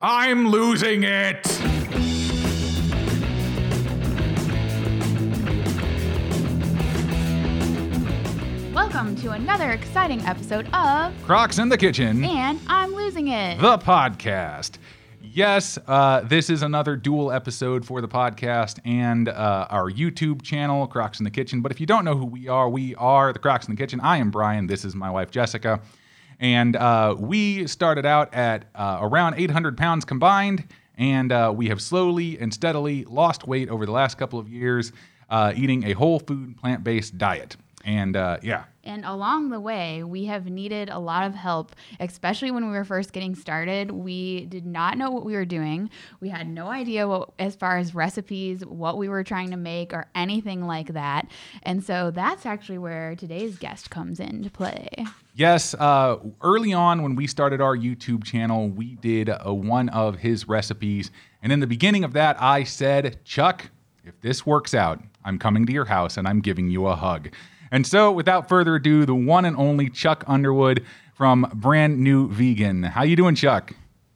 I'm losing it. Welcome to another exciting episode of Crocs in the Kitchen, And I'm Losing It. the podcast. Yes, uh, this is another dual episode for the podcast and uh, our YouTube channel, Crocs in the Kitchen. But if you don't know who we are, we are the Crocs in the Kitchen. I am Brian. This is my wife, Jessica. And uh, we started out at uh, around 800 pounds combined, and uh, we have slowly and steadily lost weight over the last couple of years, uh, eating a whole food, plant based diet. And uh, yeah, And along the way, we have needed a lot of help, especially when we were first getting started. We did not know what we were doing. We had no idea what, as far as recipes, what we were trying to make, or anything like that. And so that's actually where today's guest comes into play. Yes, uh, early on when we started our YouTube channel, we did uh, one of his recipes. And in the beginning of that, I said, Chuck, if this works out, I'm coming to your house and I'm giving you a hug. And so, without further ado, the one and only Chuck Underwood from Brand New Vegan. How you doing, Chuck?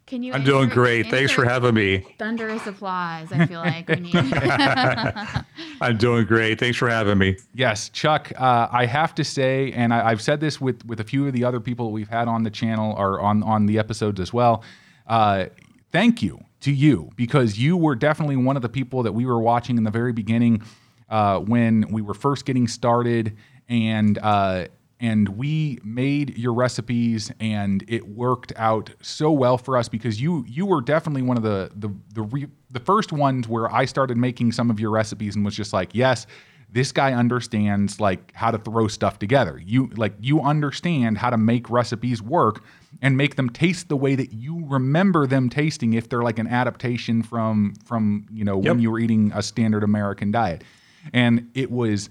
Can you? I'm doing great. Thanks for having me. Thunderous applause. I feel like we need. I'm doing great. Thanks for having me. Yes, Chuck. Uh, I have to say, and I, I've said this with with a few of the other people we've had on the channel or on on the episodes as well. Uh, thank you to you because you were definitely one of the people that we were watching in the very beginning uh, when we were first getting started, and uh, and we made your recipes, and it worked out so well for us because you you were definitely one of the the the, re- the first ones where I started making some of your recipes and was just like, yes, this guy understands like how to throw stuff together. You like you understand how to make recipes work and make them taste the way that you remember them tasting if they're like an adaptation from from you know when you were eating a standard American diet. And it was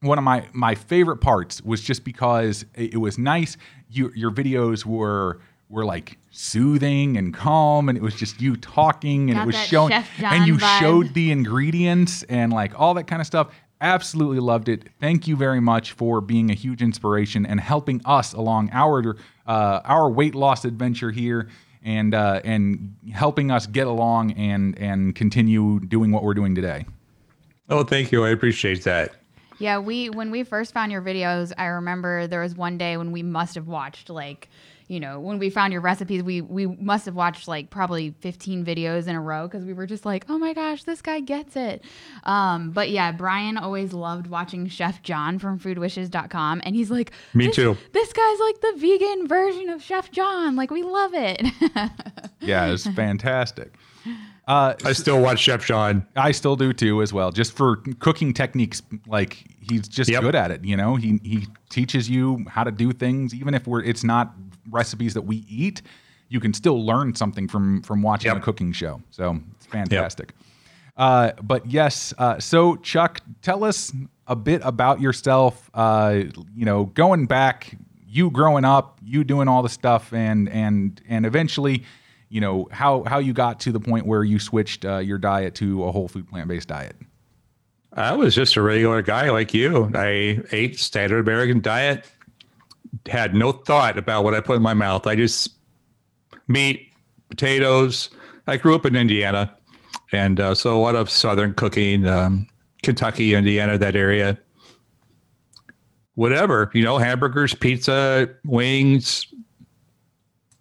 one of my my favorite parts was just because it, it was nice. You, your videos were were like soothing and calm, and it was just you talking, and Got it was showing, and you vibe. showed the ingredients and like all that kind of stuff. Absolutely loved it. Thank you very much for being a huge inspiration and helping us along our uh, our weight loss adventure here, and uh, and helping us get along and and continue doing what we're doing today. Oh, thank you. I appreciate that. Yeah, we when we first found your videos, I remember there was one day when we must have watched like, you know, when we found your recipes, we we must have watched like probably 15 videos in a row because we were just like, oh my gosh, this guy gets it. Um, but yeah, Brian always loved watching Chef John from foodwishes.com and he's like, Me "This- too. This guy's like the vegan version of Chef John. Like we love it. Yeah, it's fantastic. Uh, I still watch Chef John. I still do too, as well. Just for cooking techniques, like he's just Yep. good at it. You know, he he teaches you how to do things, even if we're it's not recipes that we eat. You can still learn something from from watching Yep. a cooking show. So it's fantastic. Uh, but yes, uh, so Chuck, tell us a bit about yourself. Uh, you know, going back, you growing up, you doing all the stuff, and and and eventually, you know how how you got to the point where you switched uh, your diet to a whole food plant based diet. I was just a regular guy like you. I ate standard American diet, had no thought about what I put in my mouth. I just meat, potatoes. I grew up in Indiana, and uh, so a lot of Southern cooking, um, Kentucky, Indiana, that area. Whatever, you know, hamburgers, pizza, wings,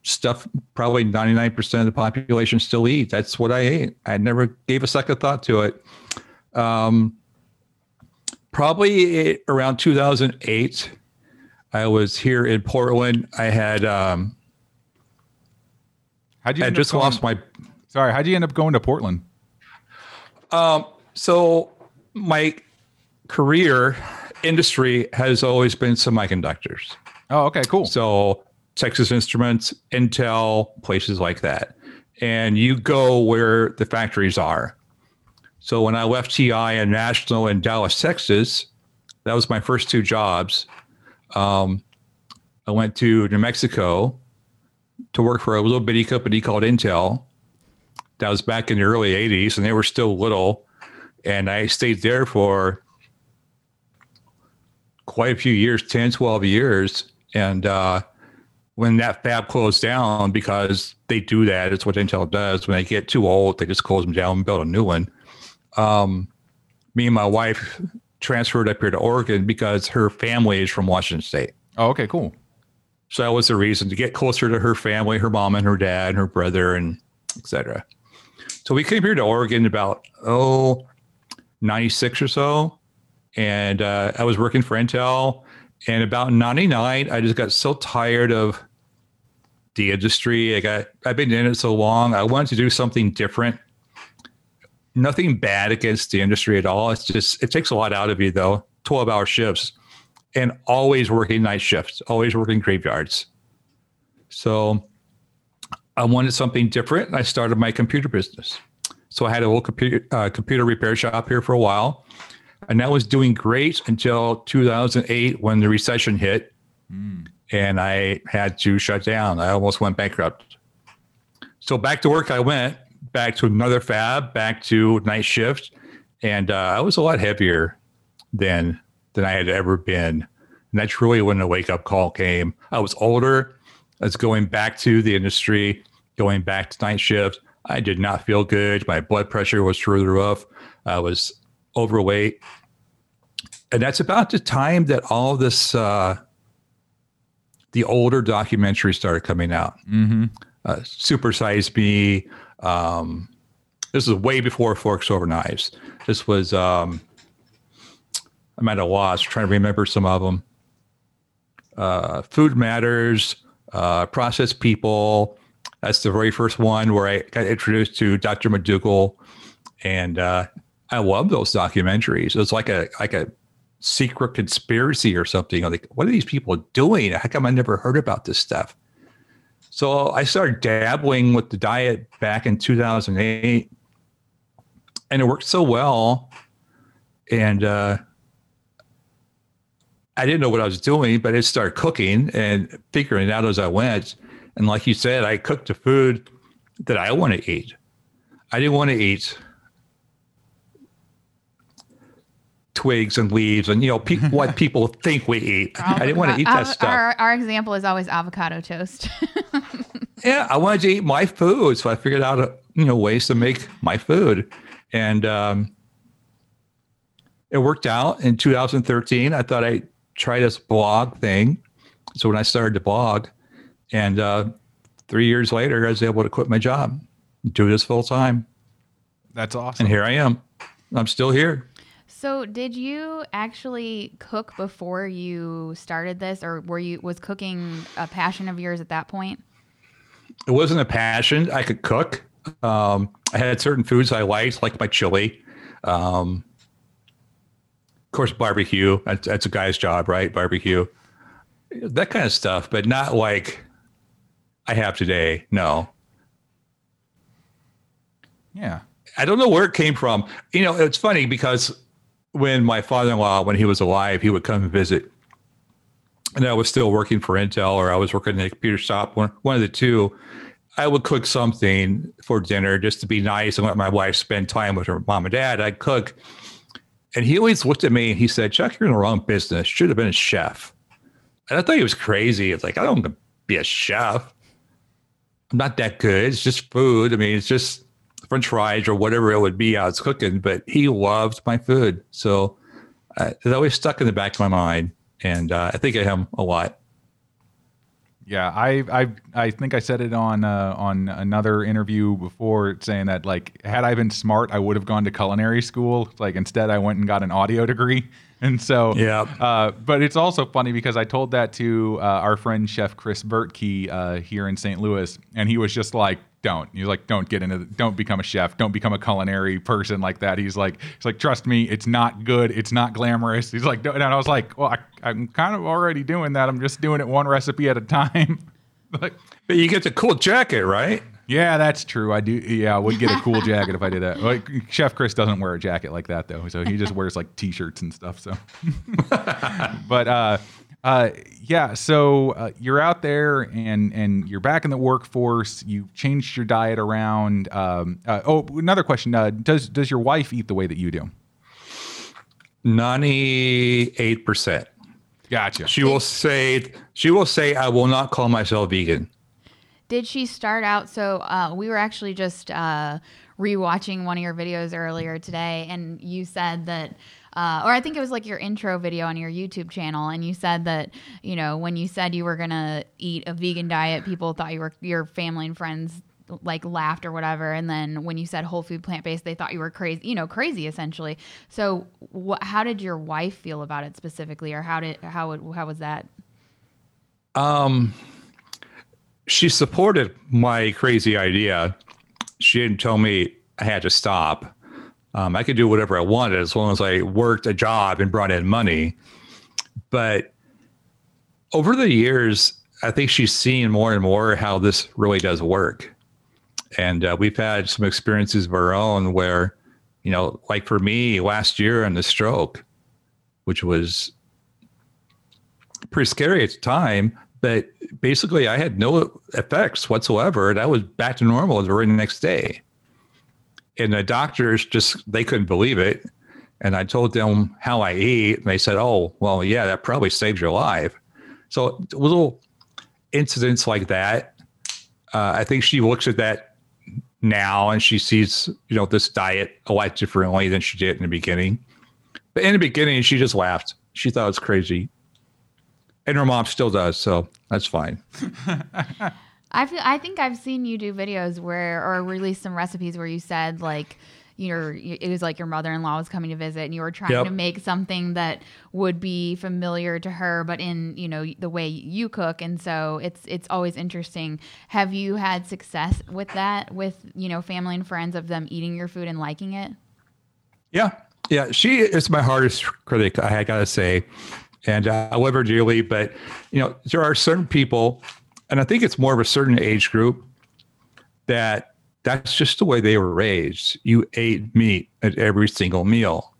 stuff probably 99% of the population still eat. That's what I ate. I never gave a second thought to it. Um, probably around 2008, I was here in Portland. I had um, How'd you I just going, lost my Sorry, how'd you end up going to Portland? so my career industry has always been semiconductors. Oh, okay, cool. So Texas Instruments, Intel, places like that. And you go where the factories are. So when I left TI and National in Dallas, Texas, that was my first two jobs. Um, I went to New Mexico to work for a little bitty company called Intel. That was back in the early 80s, and they were still little. And I stayed there for quite a few years 10, 12 years. And uh, when that fab closed down because they do that. It's what Intel does. When they get too old, they just close them down and build a new one. Um, me and my wife transferred up here to Oregon because her family is from Washington State. Oh, okay, cool. So that was the reason to get closer to her family, her mom and her dad, and her brother, and etc. So we came here to Oregon about oh 96 or so. And uh, I was working for Intel. And about 99, I just got so tired of the industry. I got I've been in it so long. I wanted to do something different. Nothing bad against the industry at all. It's just it takes a lot out of you though. 12 hour shifts and always working night shifts, always working graveyards. So I wanted something different. I started my computer business. So I had a little computer uh, computer repair shop here for a while, and that was doing great until 2008 when the recession hit, mm. And I had to shut down. I almost went bankrupt. So back to work I went, back to another fab, back to night shift, and uh, I was a lot heavier than than I had ever been. And that's really when the wake up call came. I was older. I was going back to the industry, going back to night shift. I did not feel good. My blood pressure was through the roof. I was overweight. And that's about the time that all this, uh, the older documentaries started coming out. Mm-hmm. Uh, Super Size Me. Um, this is way before Forks Over Knives. This was, um, I'm at a loss trying to remember some of them. Uh, Food Matters, uh, Processed People, that's the very first one where I got introduced to Dr. McDougall, and uh, I love those documentaries. It's like a like a secret conspiracy or something. I'm like, what are these people doing? How come I never heard about this stuff? So I started dabbling with the diet back in 2008, and it worked so well. And uh, I didn't know what I was doing, but I started cooking and figuring it out as I went. And like you said, I cooked the food that I want to eat. I didn't want to eat twigs and leaves and you know pe- what people think we eat. I didn't want to eat that stuff. Our, our example is always avocado toast. yeah, I wanted to eat my food, so I figured out you know ways to make my food, and um, it worked out. In 2013, I thought I'd try this blog thing. So when I started to blog, and uh, three years later, I was able to quit my job, do this full time. That's awesome. And here I am. I'm still here. So, did you actually cook before you started this, or were you was cooking a passion of yours at that point? It wasn't a passion. I could cook. Um, I had certain foods I liked, like my chili. Um, of course, barbecue. That's, that's a guy's job, right? Barbecue, that kind of stuff, but not like I have today. No. Yeah. I don't know where it came from. You know, it's funny because when my father-in-law, when he was alive, he would come and visit, and I was still working for Intel or I was working in a computer shop, one one of the two. I would cook something for dinner just to be nice and let my wife spend time with her mom and dad. I'd cook, and he always looked at me and he said, "Chuck, you're in the wrong business. Should have been a chef." And I thought he was crazy. It's like I don't be a chef. I'm not that good. It's just food. I mean, it's just French fries or whatever it would be I was cooking. But he loved my food, so uh, it always stuck in the back of my mind, and uh, I think of him a lot. Yeah, I I I think I said it on uh, on another interview before, saying that like had I been smart, I would have gone to culinary school. Like instead, I went and got an audio degree. And so, yeah. Uh, but it's also funny because I told that to uh, our friend Chef Chris Bertke uh, here in St. Louis, and he was just like, "Don't." He's like, "Don't get into. The, don't become a chef. Don't become a culinary person like that." He's like, "He's like, trust me, it's not good. It's not glamorous." He's like, and I was like, "Well, I, am kind of already doing that. I'm just doing it one recipe at a time." like, but you get the cool jacket, right? Yeah, that's true. I do. Yeah, I would get a cool jacket if I did that. Like Chef Chris doesn't wear a jacket like that though, so he just wears like t-shirts and stuff. So, but uh, uh, yeah. So uh, you're out there and and you're back in the workforce. You've changed your diet around. Um, uh, oh, another question. Uh, does does your wife eat the way that you do? Ninety-eight percent. Gotcha. She will say she will say I will not call myself vegan. Did she start out? So uh, we were actually just uh, rewatching one of your videos earlier today, and you said that. Uh, or I think it was like your intro video on your YouTube channel, and you said that you know when you said you were gonna eat a vegan diet, people thought you were your family and friends like laughed or whatever, and then when you said whole food plant based, they thought you were crazy, you know, crazy essentially. So, wh- how did your wife feel about it specifically, or how did how how was that? Um, she supported my crazy idea. She didn't tell me I had to stop. Um, I could do whatever I wanted as long as I worked a job and brought in money. But over the years, I think she's seen more and more how this really does work. And uh, we've had some experiences of our own where, you know, like for me last year on the stroke, which was pretty scary at the time, but basically I had no effects whatsoever. And I was back to normal the very next day. And the doctors just, they couldn't believe it. And I told them how I eat. And they said, oh, well, yeah, that probably saved your life. So little incidents like that, uh, I think she looks at that now and she sees, you know, this diet a lot differently than she did in the beginning. But in the beginning, she just laughed. She thought it was crazy and her mom still does, so that's fine. I feel I think I've seen you do videos where or release some recipes where you said like your it was like your mother-in-law was coming to visit and you were trying Yep. to make something that would be familiar to her but in you know the way you cook and so it's it's always interesting have you had success with that with you know family and friends of them eating your food and liking it Yeah, yeah, she is my hardest critic. I gotta say, and uh, I love her dearly. But you know, there are certain people, and I think it's more of a certain age group that that's just the way they were raised. You ate meat at every single meal,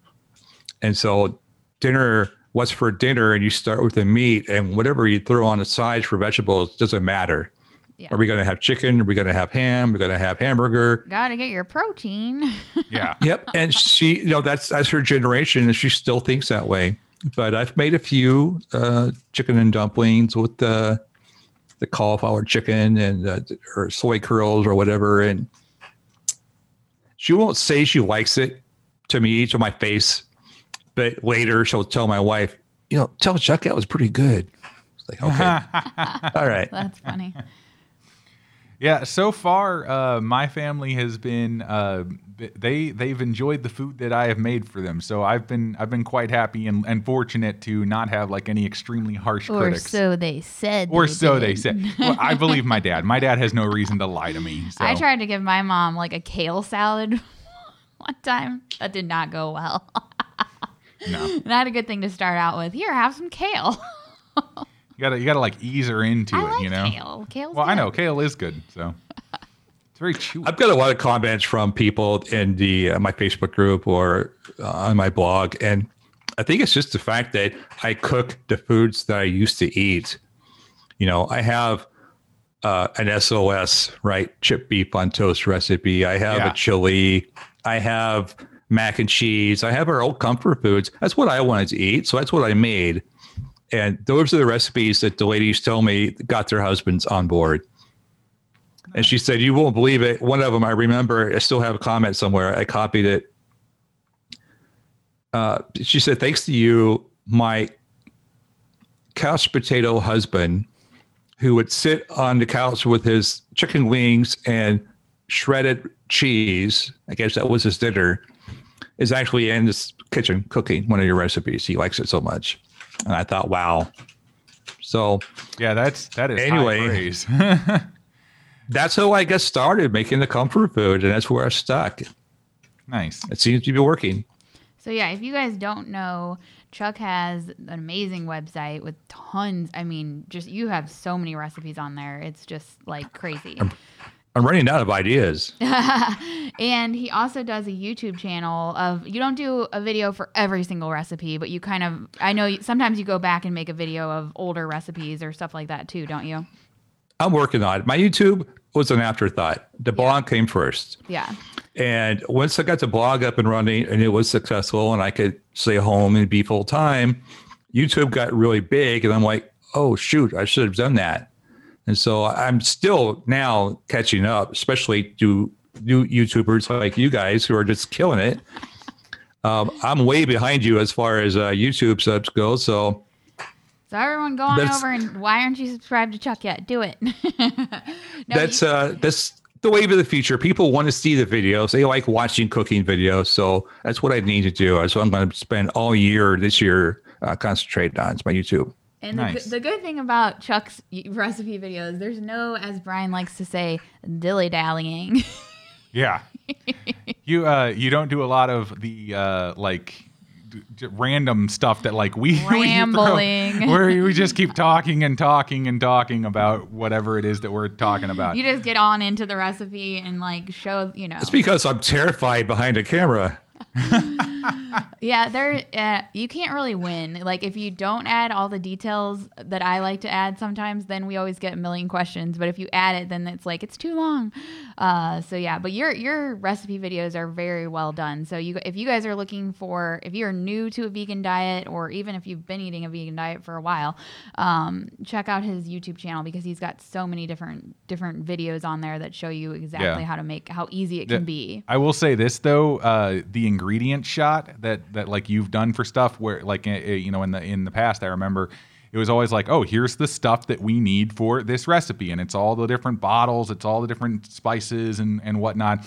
and so dinner. What's for dinner? And you start with the meat, and whatever you throw on the sides for vegetables doesn't matter. Yeah. Are we going to have chicken? Are we going to have ham? We're we going to have hamburger? gotta get your protein Yeah. Yep. And she, you know, that's that's her generation, and she still thinks that way. But I've made a few uh, chicken and dumplings with the the cauliflower chicken and uh, or soy curls or whatever, and she won't say she likes it to me to my face, but later she'll tell my wife, you know, tell Chuck that was pretty good. It's like, okay, all right. that's funny Yeah, so far, uh, my family has been uh, they they've enjoyed the food that I have made for them. So I've been I've been quite happy and, and fortunate to not have like any extremely harsh or critics. so they said or they so they said. Well, I believe my dad. My dad has no reason to lie to me. So. I tried to give my mom like a kale salad one time. That did not go well. No, Not a good thing to start out with. Here, have some kale. you gotta you gotta like ease her into I it. like you know. kale. Kale's Well, I know kale is good. So it's very chewy. I've got a lot of comments from people in the uh, my Facebook group or uh, on my blog, and I think it's just the fact that I cook the foods that I used to eat. You know, I have uh, an SOS right chip beef on toast recipe. I have Yeah. a chili. I have mac and cheese. I have our old comfort foods. That's what I wanted to eat, so that's what I made. And those are the recipes that the ladies tell me got their husbands on board. And she said, You won't believe it. One of them, I remember, I still have a comment somewhere. I copied it. Uh, she said, Thanks to you, my couch potato husband, who would sit on the couch with his chicken wings and shredded cheese, I guess that was his dinner, is actually in this kitchen cooking one of your recipes. He likes it so much. And I thought, wow. So yeah, that's that is Anyway. high that's how I got started making the comfort food, and that's where I stuck. nice. It seems to be working. So yeah, if you guys don't know, Chuck has an amazing website with tons. I mean, just you have so many recipes on there. It's just like crazy. I'm running out of ideas. and he also does a YouTube channel of you don't do a video for every single recipe, but you kind of I know you, sometimes you go back and make a video of older recipes or stuff like that too, don't you? I'm working on it. My YouTube was an afterthought. The blog came first. Yeah. And once I got the blog up and running and it was successful and I could stay home and be full time, YouTube got really big, and I'm like, oh shoot, I should have done that. And so I'm still now catching up, especially to new YouTubers like you guys who are just killing it. Um, I'm way behind you as far as uh, YouTube subs go. So So everyone go on over and why aren't you subscribed to Chuck yet? Do it. No, that's you- uh, that's the wave of the future. People want to see the videos. They like watching cooking videos. So that's what I need to do. So I'm going to spend all year this year uh, concentrating on is my YouTube. And Nice. the, the good thing about Chuck's recipe videos, there's no, as Brian likes to say, dilly dallying. Yeah. you uh you don't do a lot of the uh like d- d- random stuff that like we we throw- Rambling. where we just keep talking and talking and talking about whatever it is that we're talking about. you just get on into the recipe and like show, you know. It's because I'm terrified behind a camera. Yeah, there. Uh, you can't really win. Like if you don't add all the details that I like to add, sometimes then we always get a million questions. But if you add it, then it's like it's too long. Uh, so yeah, but your your recipe videos are very well done. So you, if you guys are looking for, if you're new to a vegan diet, or even if you've been eating a vegan diet for a while, um, check out his YouTube channel because he's got so many different different videos on there that show you exactly Yeah. how to make how easy it The- can be. I will say this though, uh, the ingredient shot that that like you've done for stuff where like uh, you know in the in the past I remember it was always like oh here's the stuff that we need for this recipe and it's all the different bottles it's all the different spices and and whatnot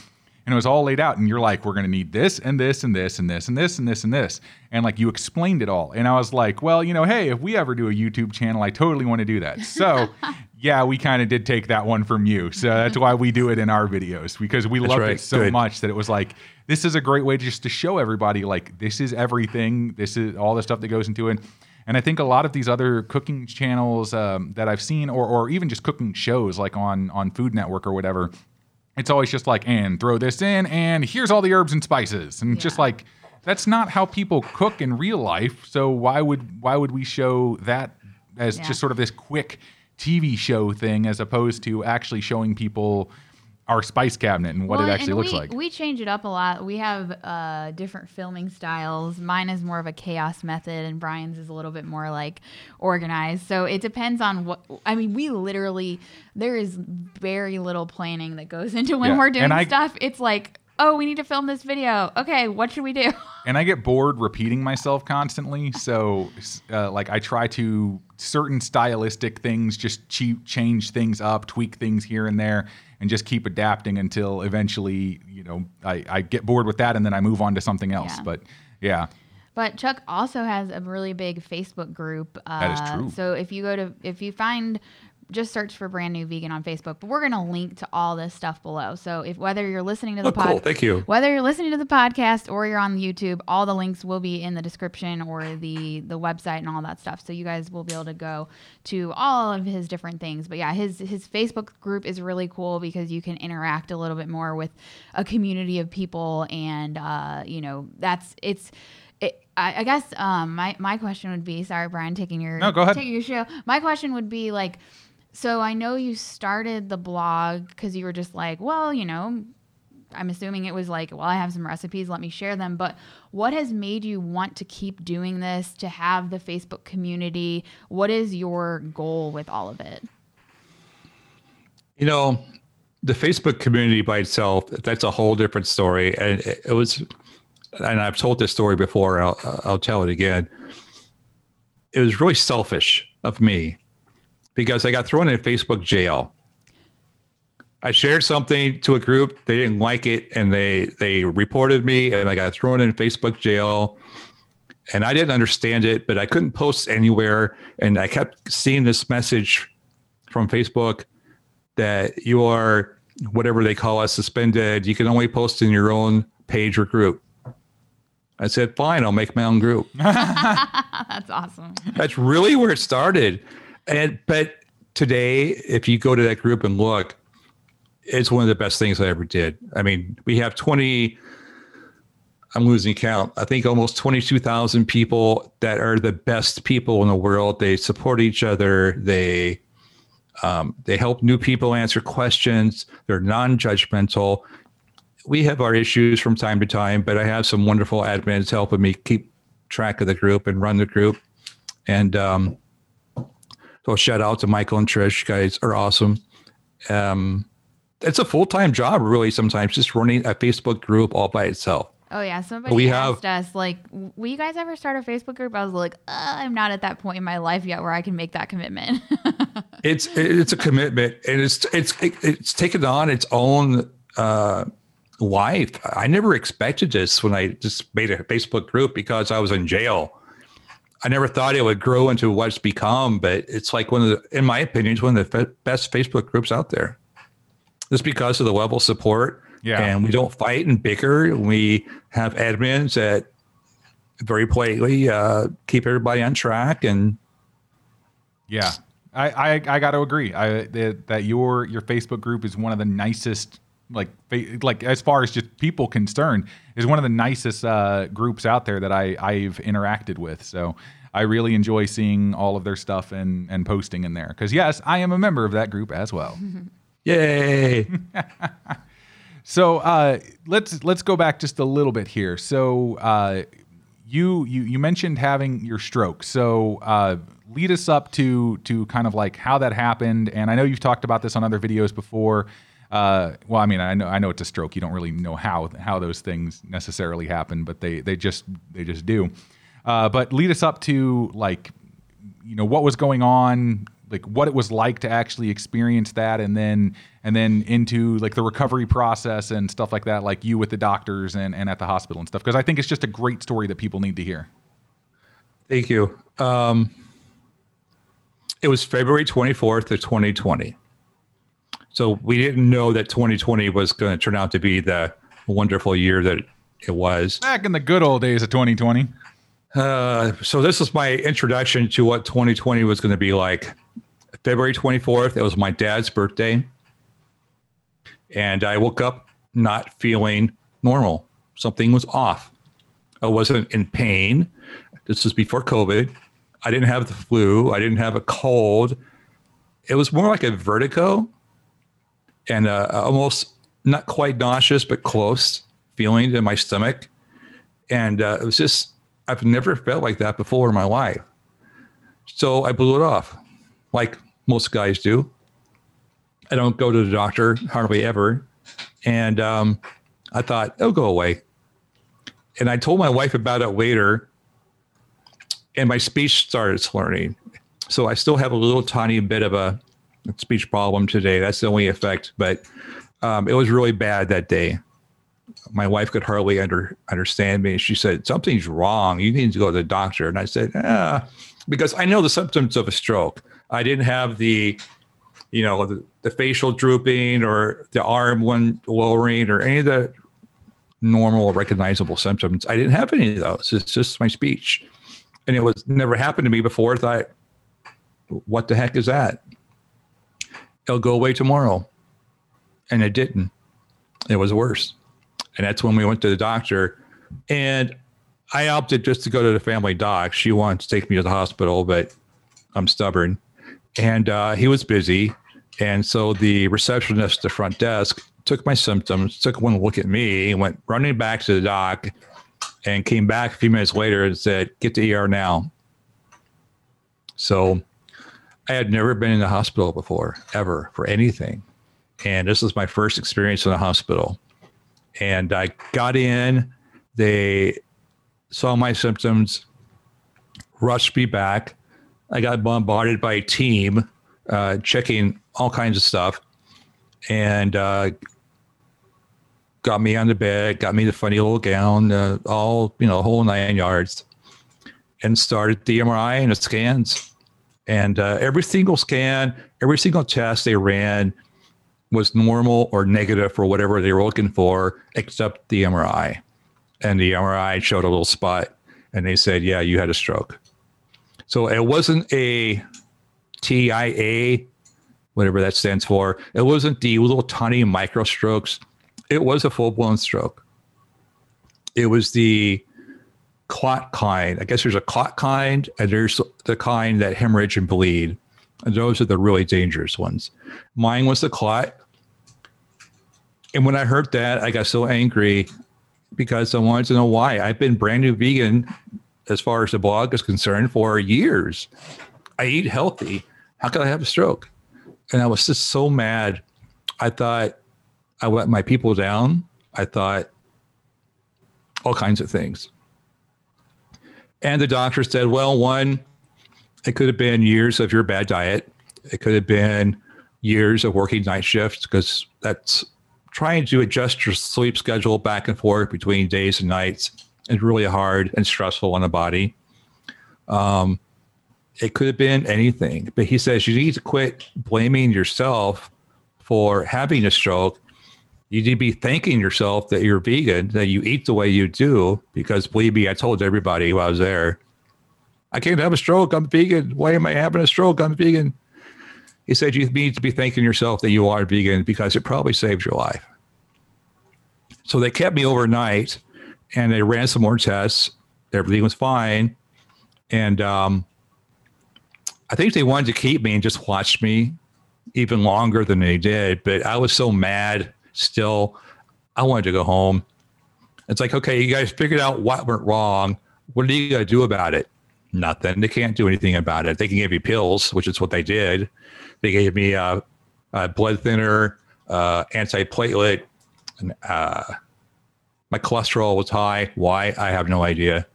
and it was all laid out and you're like we're gonna need this and this and this and this and this and this and this and like you explained it all and I was like well you know hey if we ever do a YouTube channel I totally want to do that so. Yeah, we kind of did take that one from you. So that's why we do it in our videos because we loved right. it so Good. much that it was like this is a great way just to show everybody like this is everything this is all the stuff that goes into it. And i think a lot of these other cooking channels um, that i've seen or, or even just cooking shows like on on food network or whatever it's always just like and throw this in and here's all the herbs and spices. And just like that's not how people cook in real life so why would why would we show that as Yeah. just sort of this quick tv show thing as opposed to actually showing people our spice cabinet and what Well, it actually looks we, like We change it up a lot. We have uh, different filming styles. Mine is more of a chaos method, and Brian's is a little bit more like organized. So it depends on what. I mean, we literally there is very little planning that goes into when Yeah, we're doing I- stuff. It's like, oh, we need to film this video. Okay, what should we do? and I get bored repeating myself constantly. So, uh, like, I try to certain stylistic things, just change things up, tweak things here and there, and just keep adapting until eventually, you know, I, I get bored with that and then I move on to something else. Yeah. But yeah, But Chuck also has a really big Facebook group. Uh, That is true. So if you go to, if you find, just search for brand new vegan on Facebook. But we're going to link to all this stuff below. So if whether you're listening to the Oh, cool. Thank you. whether you're listening to the podcast or you're on YouTube, all the links will be in the description or the the website and all that stuff. So you guys will be able to go to all of his different things. But yeah, his his Facebook group is really cool because you can interact a little bit more with a community of people, and uh, you know that's it's. It, I, I guess um, my my question would be sorry, Brian, taking your No, go ahead. taking your show. My question would be like, so I know you started the blog because you were just like, well, you know, I'm assuming it was like, well, I have some recipes, let me share them. But what has made you want to keep doing this, to have the Facebook community? What is your goal with all of it? You know, the Facebook community by itself, that's a whole different story. And it, was, and I've told this story before, I'll, I'll tell it again. It was really selfish of me because I got thrown in Facebook jail. I shared something to a group, they didn't like it, and they they reported me, and I got thrown in Facebook jail. And I didn't understand it, but I couldn't post anywhere. And I kept seeing this message from Facebook that you are whatever they call us suspended. You can only post in your own page or group. I said, fine, I'll make my own group. That's awesome. That's really where it started. And but today, if you go to that group and look, it's one of the best things I ever did. I mean, we have 20 I'm losing count. I think almost 22,000 people that are the best people in the world. They support each other. They um, they help new people answer questions. They're non-judgmental. We have our issues from time to time, but I have some wonderful admins helping me keep track of the group and run the group. And um, so shout out to Michael and Trish. You guys are awesome. Um, it's a full time job, really. Sometimes just running a Facebook group all by itself. Oh yeah, somebody We asked us like, "Will you guys ever start a Facebook group?" I was like, uh, "I'm not at that point in my life yet where I can make that commitment." It's it's a commitment, and it's it's it's taken on its own uh, life. I never expected this when I just made a Facebook group because I was in jail. I never thought it would grow into what it's become, but it's like one of the, in my opinion, it's one of the best Facebook groups out there. Just because of the level of support, Yeah. and we don't fight and bicker. We have admins that very politely uh, keep everybody on track, and Yeah, I I, I got to agree. I that, that your your Facebook group is one of the nicest. Like, like as far as just people concerned, is one of the nicest uh, groups out there that I I've interacted with. So I really enjoy seeing all of their stuff and and posting in there. Because yes, I am a member of that group as well. yay! So uh, let's let's go back just a little bit here. So uh, you you you mentioned having your stroke. So uh, lead us up to to kind of like how that happened. And I know you've talked about this on other videos before. Uh, well, I mean, I know I know it's a stroke. You don't really know how how those things necessarily happen, but they they just they just do. Uh, but lead us up to like you know what was going on like what it was like to actually experience that and then and then into like the recovery process and stuff like that like you with the doctors and, and at the hospital and stuff because i think it's just a great story that people need to hear Thank you. Um, it was February 24th of 2020. So we didn't know that 2020 was going to turn out to be the wonderful year that it was. back in the good old days of 2020 Uh, so this is my introduction to what 2020 was going to be like. February 24th, it was my dad's birthday. And I woke up not feeling normal. Something was off. I wasn't in pain. This was before COVID. I didn't have the flu. I didn't have a cold. It was more like a vertigo and uh, almost not quite nauseous, but close feeling in my stomach. And uh, it was just, I've never felt like that before in my life. So I blew it off, like most guys do. I don't go to the doctor hardly ever. And um, I thought, it'll go away. And I told my wife about it later, and my speech started slurring. So I still have a little tiny bit of a speech problem today. That's the only effect, but um, it was really bad that day my wife could hardly under, understand me. She said, Something's wrong. You need to go to the doctor. And I said, Ah, because I know the symptoms of a stroke. I didn't have the, you know, the, the facial drooping or the arm one lowering or any of the normal recognizable symptoms. I didn't have any of those. It's just my speech. And it was never happened to me before. I thought, what the heck is that? It'll go away tomorrow. And it didn't. It was worse. And that's when we went to the doctor. And I opted just to go to the family doc. She wanted to take me to the hospital, but I'm stubborn. And uh, he was busy. And so the receptionist at the front desk took my symptoms, took one look at me, went running back to the doc, and came back a few minutes later and said, Get to ER now. So I had never been in the hospital before, ever, for anything. And this was my first experience in the hospital and I got in. They saw my symptoms, rushed me back. I got bombarded by a team uh, checking all kinds of stuff, and uh, got me on the bed, got me the funny little gown, uh, all you know, whole nine yards, and started the MRI and the scans. And uh, every single scan, every single test they ran was normal or negative for whatever they were looking for, except the MRI. And the MRI showed a little spot, and they said, "Yeah, you had a stroke." So it wasn't a TIA, whatever that stands for. It wasn't the little tiny micro strokes. It was a full blown stroke. It was the clot kind. I guess there's a clot kind, and there's the kind that hemorrhage and bleed. And those are the really dangerous ones. Mine was the clot. And when I heard that, I got so angry because I wanted to know why. I've been brand new vegan as far as the blog is concerned, for years. I eat healthy. How could I have a stroke? And I was just so mad. I thought I let my people down. I thought all kinds of things. And the doctor said, well, one, it could have been years of your bad diet. It could have been years of working night shifts because that's trying to adjust your sleep schedule back and forth between days and nights is really hard and stressful on the body. Um, it could have been anything, but he says you need to quit blaming yourself for having a stroke. You need to be thanking yourself that you're vegan, that you eat the way you do, because believe me, I told everybody while I was there, I can't have a stroke. I'm vegan. Why am I having a stroke? I'm vegan. He said you need to be thanking yourself that you are vegan because it probably saved your life. So they kept me overnight and they ran some more tests. Everything was fine. And um, I think they wanted to keep me and just watch me even longer than they did. But I was so mad still. I wanted to go home. It's like, okay, you guys figured out what went wrong. What are you going to do about it? Nothing. They can't do anything about it. They can give you pills, which is what they did. They gave me a, a blood thinner, uh, antiplatelet, and uh, my cholesterol was high. Why? I have no idea.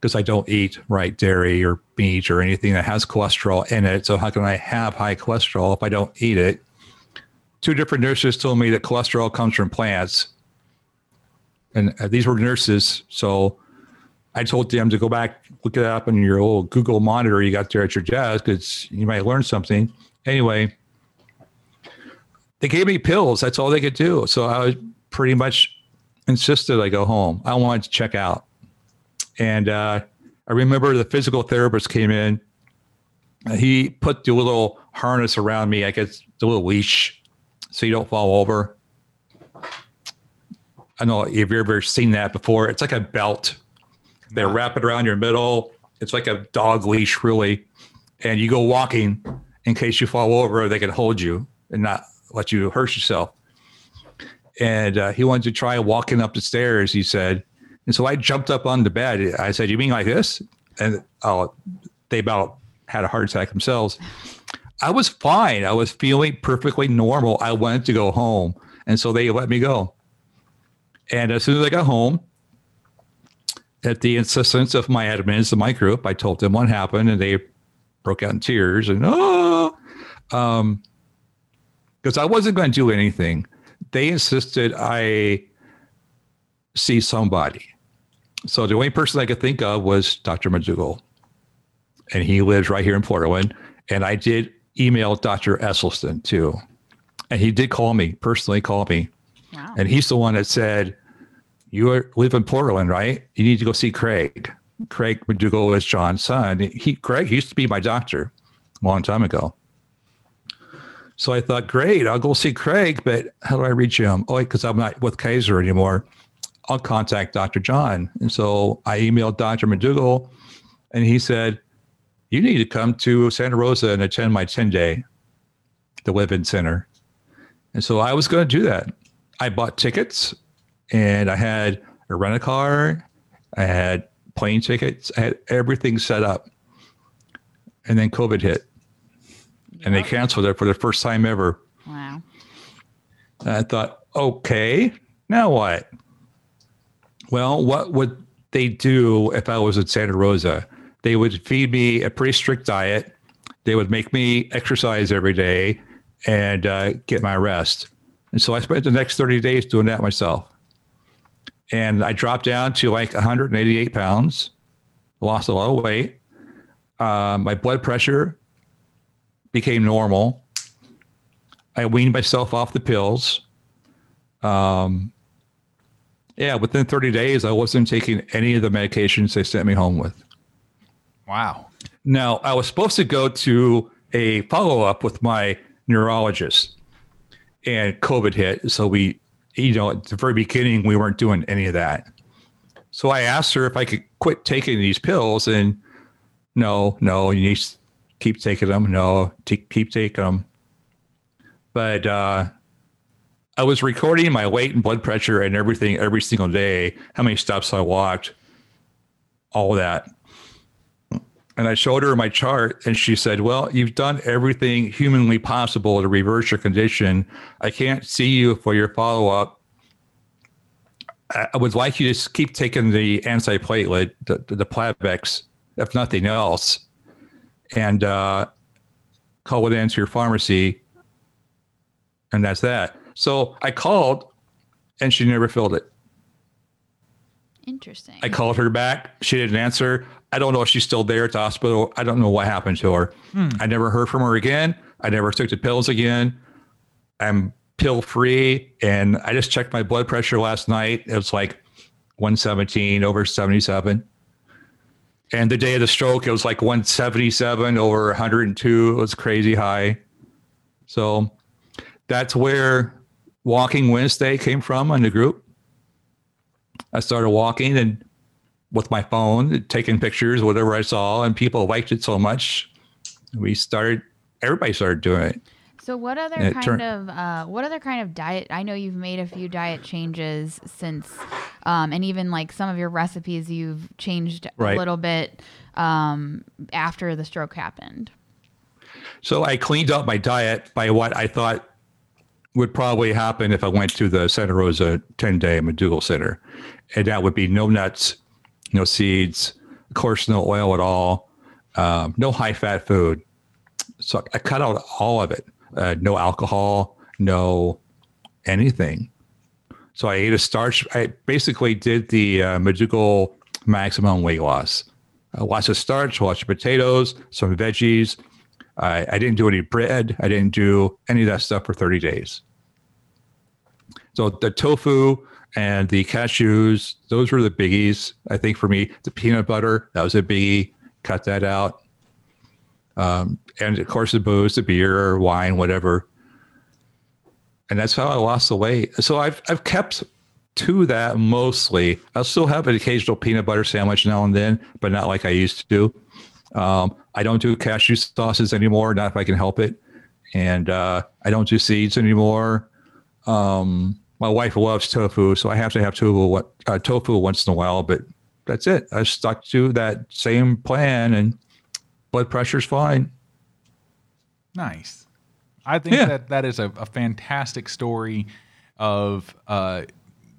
Because I don't eat right dairy or meat or anything that has cholesterol in it. So how can I have high cholesterol if I don't eat it? Two different nurses told me that cholesterol comes from plants, and uh, these were nurses. So I told them to go back, look it up on your old Google monitor you got there at your desk because you might learn something. Anyway, they gave me pills. That's all they could do. So I was pretty much insisted I go home. I wanted to check out. And uh, I remember the physical therapist came in. He put the little harness around me, I guess the little leash, so you don't fall over. I don't know if you've ever seen that before. It's like a belt they wrap it around your middle. It's like a dog leash, really. And you go walking in case you fall over, they can hold you and not let you hurt yourself. And uh, he wanted to try walking up the stairs, he said. And so I jumped up on the bed. I said, You mean like this? And oh, they about had a heart attack themselves. I was fine. I was feeling perfectly normal. I wanted to go home. And so they let me go. And as soon as I got home, at the insistence of my admins of my group, I told them what happened, and they broke out in tears and oh, um, because I wasn't going to do anything. They insisted I see somebody. So the only person I could think of was Dr. McDougall, and he lives right here in Portland. And I did email Dr. Esselstyn too, and he did call me personally, call me, wow. and he's the one that said you are, live in Portland, right? You need to go see Craig. Craig McDougall is John's son. He Craig used to be my doctor a long time ago. So I thought, great, I'll go see Craig, but how do I reach him? Oh, because I'm not with Kaiser anymore. I'll contact Dr. John. And so I emailed Dr. McDougall, and he said, You need to come to Santa Rosa and attend my 10 day, the Live In Center. And so I was going to do that. I bought tickets and I had a rent a car, I had plane tickets, I had everything set up. And then COVID hit, and they canceled it for the first time ever. Wow. And I thought, okay, now what? Well, what would they do if I was at Santa Rosa? They would feed me a pretty strict diet. They would make me exercise every day and uh, get my rest. And so I spent the next 30 days doing that myself and I dropped down to like 188 pounds, lost a lot of weight. Uh, my blood pressure became normal. I weaned myself off the pills. Um, yeah, within 30 days, I wasn't taking any of the medications they sent me home with. Wow. Now, I was supposed to go to a follow up with my neurologist, and COVID hit. So we you know, at the very beginning, we weren't doing any of that. So I asked her if I could quit taking these pills, and no, no, you need to keep taking them. No, t- keep taking them. But uh, I was recording my weight and blood pressure and everything every single day, how many steps I walked. all that. And I showed her my chart, and she said, Well, you've done everything humanly possible to reverse your condition. I can't see you for your follow up. I would like you to keep taking the antiplatelet, the, the Plavix, if nothing else, and uh, call it into your pharmacy. And that's that. So I called, and she never filled it. Interesting. I called her back. She didn't answer. I don't know if she's still there at the hospital. I don't know what happened to her. Hmm. I never heard from her again. I never took the pills again. I'm pill free. And I just checked my blood pressure last night. It was like 117 over 77. And the day of the stroke, it was like 177 over 102. It was crazy high. So that's where Walking Wednesday came from in the group. I started walking and with my phone, taking pictures, whatever I saw, and people liked it so much. We started, everybody started doing it. So what other kind turned, of uh, what other kind of diet? I know you've made a few diet changes since, um, and even like some of your recipes you've changed right. a little bit um, after the stroke happened. So I cleaned up my diet by what I thought would probably happen if I went to the Santa Rosa 10 day McDougall Center. And that would be no nuts, no seeds, of course, no oil at all, um, no high fat food. So I cut out all of it uh, no alcohol, no anything. So I ate a starch. I basically did the uh, maximum weight loss. Uh, lots of starch, lots of potatoes, some veggies. I, I didn't do any bread. I didn't do any of that stuff for 30 days. So the tofu and the cashews, those were the biggies. I think for me, the peanut butter, that was a biggie. Cut that out. Um, and of course, the booze, the beer, wine, whatever. And that's how I lost the weight. So I've I've kept to that mostly. I'll still have an occasional peanut butter sandwich now and then, but not like I used to. Um, I don't do cashew sauces anymore, not if I can help it. And uh, I don't do seeds anymore. Um, my wife loves tofu, so I have to have tofu, uh, tofu once in a while, but that's it. I stuck to that same plan and blood pressure's fine. Nice. I think yeah. that that is a, a fantastic story of uh,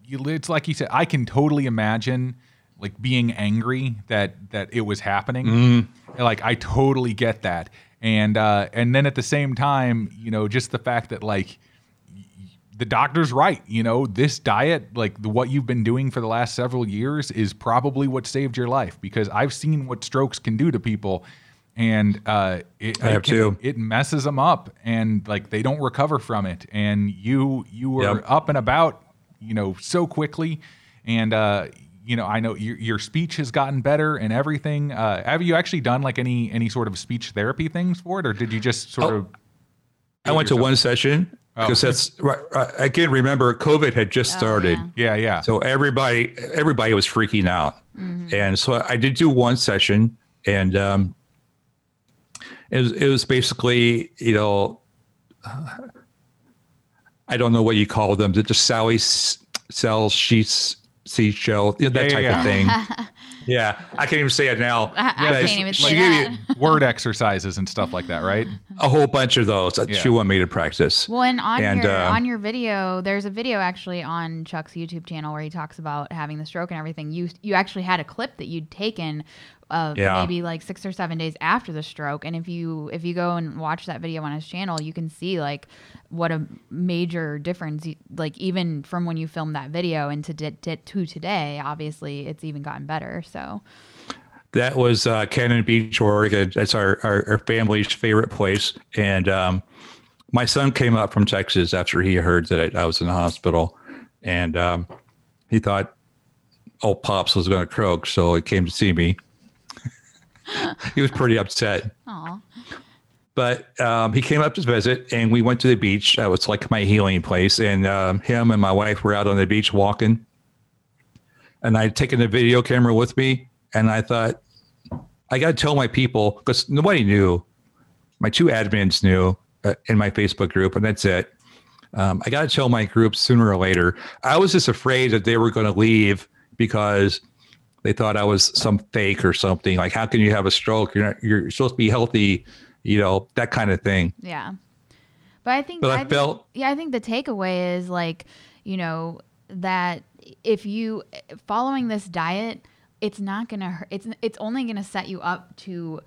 you, it's like you said. I can totally imagine like being angry that that it was happening. Mm. Like I totally get that, and uh, and then at the same time, you know, just the fact that like the doctor's right. You know, this diet, like what you've been doing for the last several years, is probably what saved your life because I've seen what strokes can do to people and uh, it, I have can, too. It messes them up, and like they don't recover from it. And you you were yep. up and about, you know, so quickly, and uh, you know, I know your, your speech has gotten better and everything. Uh, have you actually done like any any sort of speech therapy things for it, or did you just sort oh, of? I went yourself? to one session because oh. that's right. Again, remember, COVID had just oh, started. Yeah. yeah, yeah. So everybody everybody was freaking out, mm-hmm. and so I did do one session, and um, it was, it was basically, you know, I don't know what you call them, just Sally sells sheets, sea shell, you know, that yeah, type yeah. of thing. yeah, I can't even say it now. I, I can't even say that. word exercises and stuff like that, right? A whole bunch of those that yeah. she wanted me to practice. Well, and on and, your uh, on your video, there's a video actually on Chuck's YouTube channel where he talks about having the stroke and everything. You you actually had a clip that you'd taken uh, yeah. maybe like six or seven days after the stroke. And if you if you go and watch that video on his channel, you can see like what a major difference. Like even from when you filmed that video and to to today, obviously it's even gotten better. So. That was uh, Cannon Beach, Oregon. That's our, our, our family's favorite place. And um, my son came up from Texas after he heard that I, I was in the hospital. And um, he thought old Pops was going to croak. So he came to see me he was pretty upset. Aww. But um, he came up to visit, and we went to the beach. That was like my healing place. And um, him and my wife were out on the beach walking. And I'd taken a video camera with me, and I thought, I got to tell my people because nobody knew. My two admins knew uh, in my Facebook group, and that's it. Um, I got to tell my group sooner or later. I was just afraid that they were going to leave because they thought I was some fake or something. Like, how can you have a stroke? You're not, you're supposed to be healthy, you know, that kind of thing. Yeah. But I think But I think- felt- yeah, I think the takeaway is like, you know, that if you following this diet, it's not going to hurt it's it's only going to set you up to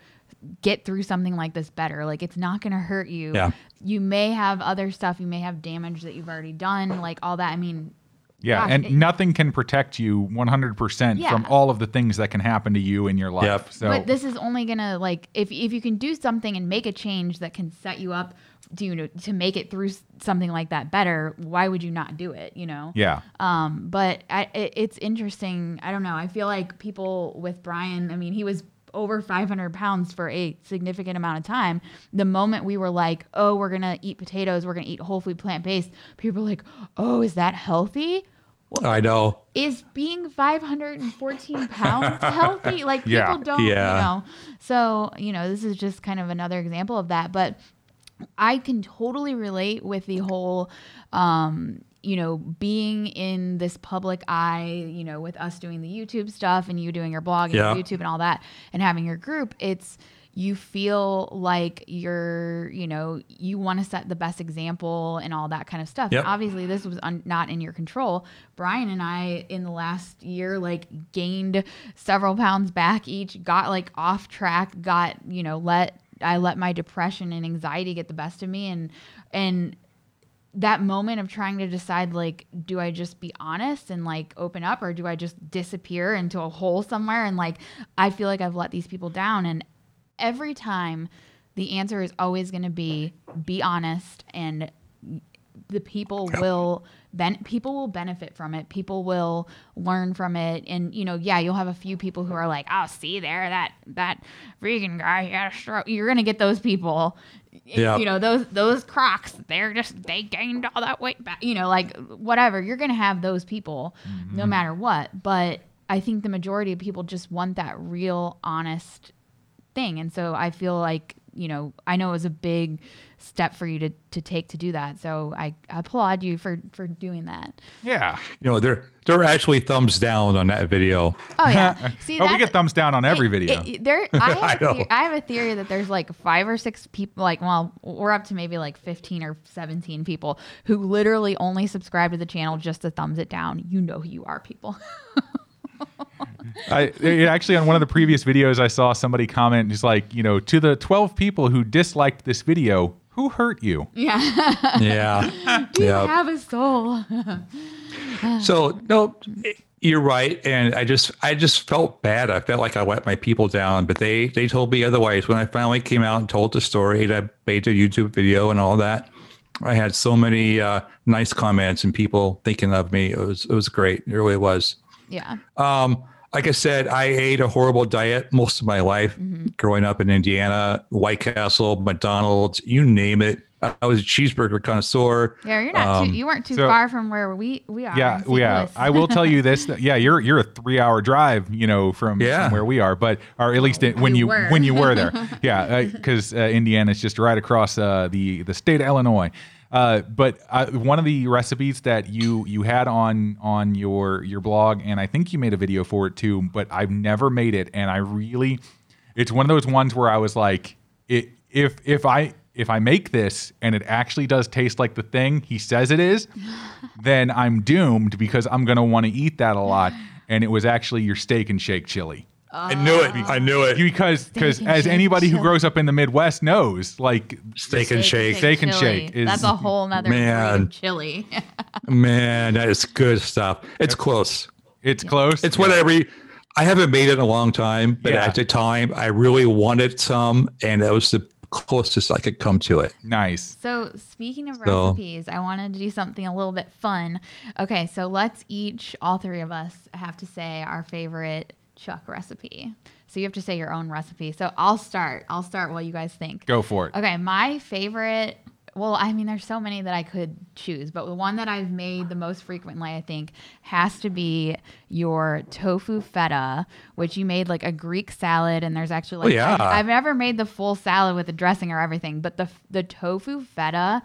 get through something like this better. Like it's not going to hurt you. Yeah. You may have other stuff, you may have damage that you've already done, like all that. I mean, Yeah, Gosh, and it- nothing can protect you 100% Yeah. from all of the things that can happen to you in your life. Yep. So but this is only gonna like if if you can do something and make a change that can set you up to you know to make it through something like that better why would you not do it you know yeah. um but I, it, it's interesting i don't know i feel like people with brian i mean he was over 500 pounds for a significant amount of time the moment we were like oh we're gonna eat potatoes we're gonna eat whole food plant-based people were like oh is that healthy I know. is being 514 pounds healthy? Like people don't, Yeah. you know. So, you know, this is just kind of another example of that. But I can totally relate with the whole, um, you know, being in this public eye, you know, with us doing the YouTube stuff and you doing your blog and Yeah. YouTube and all that and having your group, it's, you feel like you're, you know, you want to set the best example and all that kind of stuff. Yep. Obviously, this was un- not in your control. Brian and I, in the last year, like gained several pounds back each, got like off track, got, you know, let, I let my depression and anxiety get the best of me. And, and, that moment of trying to decide like do i just be honest and like open up or do i just disappear into a hole somewhere? And like i feel like i've let these people down. And every time the answer is always going to be be honest. And the people will ben- people will benefit from it. People will learn from it. And you know yeah you'll have a few people who are like oh see there that that vegan guy he had a stroke. You're gonna get those people You know those those crocs they're just they gained all that weight back you know like whatever you're gonna have those people no mm-hmm. matter what but i think the majority of people just want that real honest thing. And so I feel like, you know, I know it was a big step for you to, to take to do that. So I applaud you for, for doing that. Yeah. You know, they're they're actually thumbs down on that video. Oh yeah. See, oh, we get thumbs down on every it- video. it- there, I have, I a the- I have a theory that there's like five or six people, like, well, we're up to maybe like 15 or 17 people who literally only subscribe to the channel just to thumbs it down. You know who you are, people. I actually on one of the previous videos I saw somebody comment just like, you know, to the 12 people who disliked this video, who hurt you? yeah. Yeah. Do you yeah. have a soul? So no, you're right, and I just I just felt bad. I felt like I let my people down, but they they told me otherwise. When I finally came out and told the story, and I made a YouTube video and all that, I had so many uh, nice comments and people thinking of me. It was it was great. It really was. Yeah. Um, like I said, I ate a horrible diet most of my life growing up in Indiana. White Castle, McDonald's, you name it. I was a cheeseburger connoisseur. Yeah, you're not Um, too, you weren't too so- far from where we, we are. Yeah, yeah. I will tell you this. That, yeah, you're you're a three hour drive, you know, from, Yeah. from where we are, but or at least when You you were. when you were there. Yeah, because uh, Indiana is just right across uh, the the state of Illinois. Uh, but uh, one of the recipes that you you had on on your your blog, and I think you made a video for it too, but I've never made it, and I really, it's one of those ones where I was like, it, if if I if I make this and it actually does taste like the thing he says it is, then I'm doomed because I'm gonna want to eat that a lot. And it was actually your steak and shake chili. I knew it. I knew it. Because because as shake anybody who grows up in the Midwest knows, like Steak and shake. Steak and chili. shake is- That's a whole nother Man. breed chili. Man, that is good stuff. It's close. it's close. It's what every. I haven't made it in a long time, but Yeah. at the time, I really wanted some, and that was the closest I could come to it. nice. So, speaking of So- recipes, I wanted to do something a little bit fun. Okay, so let's each, all three of us, have to say our favorite Chuck recipe. So, you have to say your own recipe. So, I'll start. I'll start while you guys think. Go for it. Okay, my favorite. Well, I mean, there's so many that I could choose, but the one that I've made the most frequently, I think, has to be your tofu feta, which you made like a Greek salad, and there's actually oh, like Oh, yeah. I've, I've never made the full salad with the dressing or everything, but the the tofu feta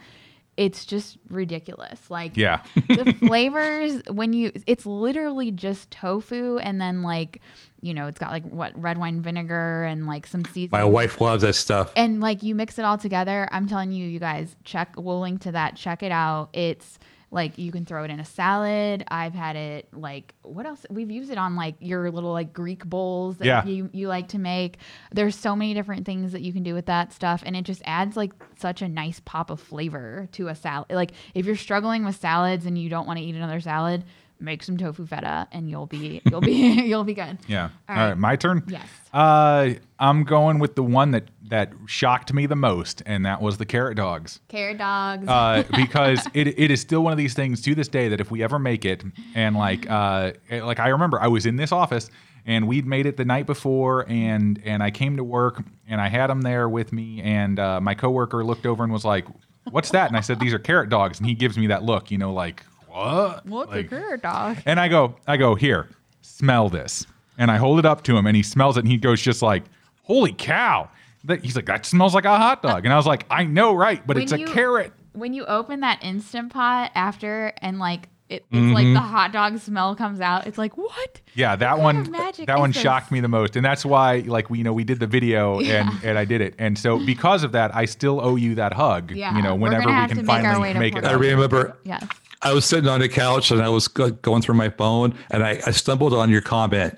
it's just ridiculous. Like Yeah. the flavors when you it's literally just tofu and then like you know it's got like what red wine vinegar and like some seasoning My wife loves that stuff. and like you mix it all together i'm telling you you guys check we'll link to that check it out it's like you can throw it in a salad. I've had it like what else? We've used it on like your little like greek bowls that Yeah. you, you like to make. There's so many different things that you can do with that stuff and it just adds like such a nice pop of flavor to a salad like if you're struggling with salads and you don't want to eat another salad make some tofu feta and you'll be you'll be you'll be good Yeah. All All right. right. my turn. Yes. Uh, I'm going with the one that that shocked me the most, and that was the carrot dogs. carrot dogs Uh, because it, it is still one of these things to this day that if we ever make it, and like uh, like I remember I was in this office and we'd made it the night before, and and I came to work and I had them there with me, and uh, my coworker looked over and was like, "What's that?" And I said, "These are carrot dogs," and he gives me that look, you know, like what? what's Like- a carrot dog and I go, I go, here, smell this. And I hold it up to him and he smells it and he goes just like, holy cow. That- He's like, that smells like a hot dog. And I was like, I know, right? But When it's a you- carrot. when you open that instant pot after and like it, it's like mm-hmm. the hot dog smell comes out it's like what Yeah, that kind one of magic that is one this? shocked me the most. And that's why like we you know we did the video and and I did it. And so because of that, I still owe you that hug, Yeah, you know, whenever we can to make finally make it. I remember yes I was sitting on the couch and I was going through my phone and I, I stumbled on your comment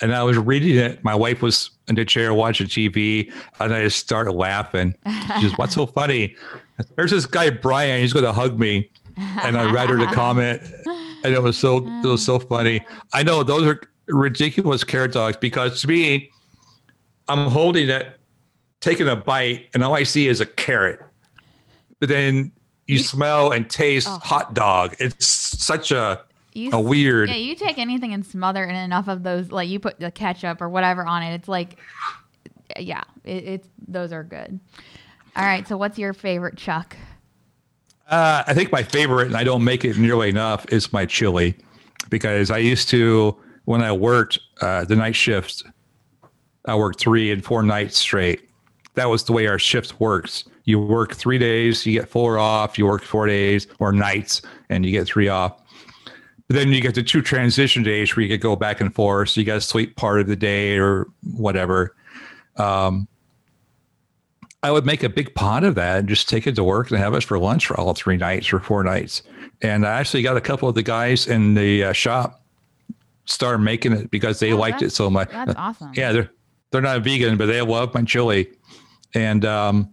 and I was reading it. My wife was in the chair watching TV and I just started laughing. She's, what's so funny? There's this guy, Brian, he's going to hug me. And I read her the comment and it was so, it was so funny. I know those are ridiculous carrot dogs because to me, I'm holding it, taking a bite, and all I see is a carrot. But then you smell and taste hot dog. It's such a you, a weird. yeah you take anything and smother it in enough of those like you put the ketchup or whatever on it it's like yeah it, it's those are good all right so what's your favorite chuck Uh, I think my favorite, and I don't make it nearly enough, is my chili, because I used to when I worked uh, the night shift, I worked three and four nights straight. That was the way our shift works. You work three days, you get four off. You work four days or nights, and you get three off. But then you get the two transition days where you could go back and forth. So you got to sleep part of the day or whatever. Um, I would make a big pot of that and just take it to work and have it for lunch for all three nights or four nights. And I actually got a couple of the guys in the uh, shop started making it because they Oh, liked it so much. that's awesome. Yeah, they're they're not vegan, but they love my chili. And um,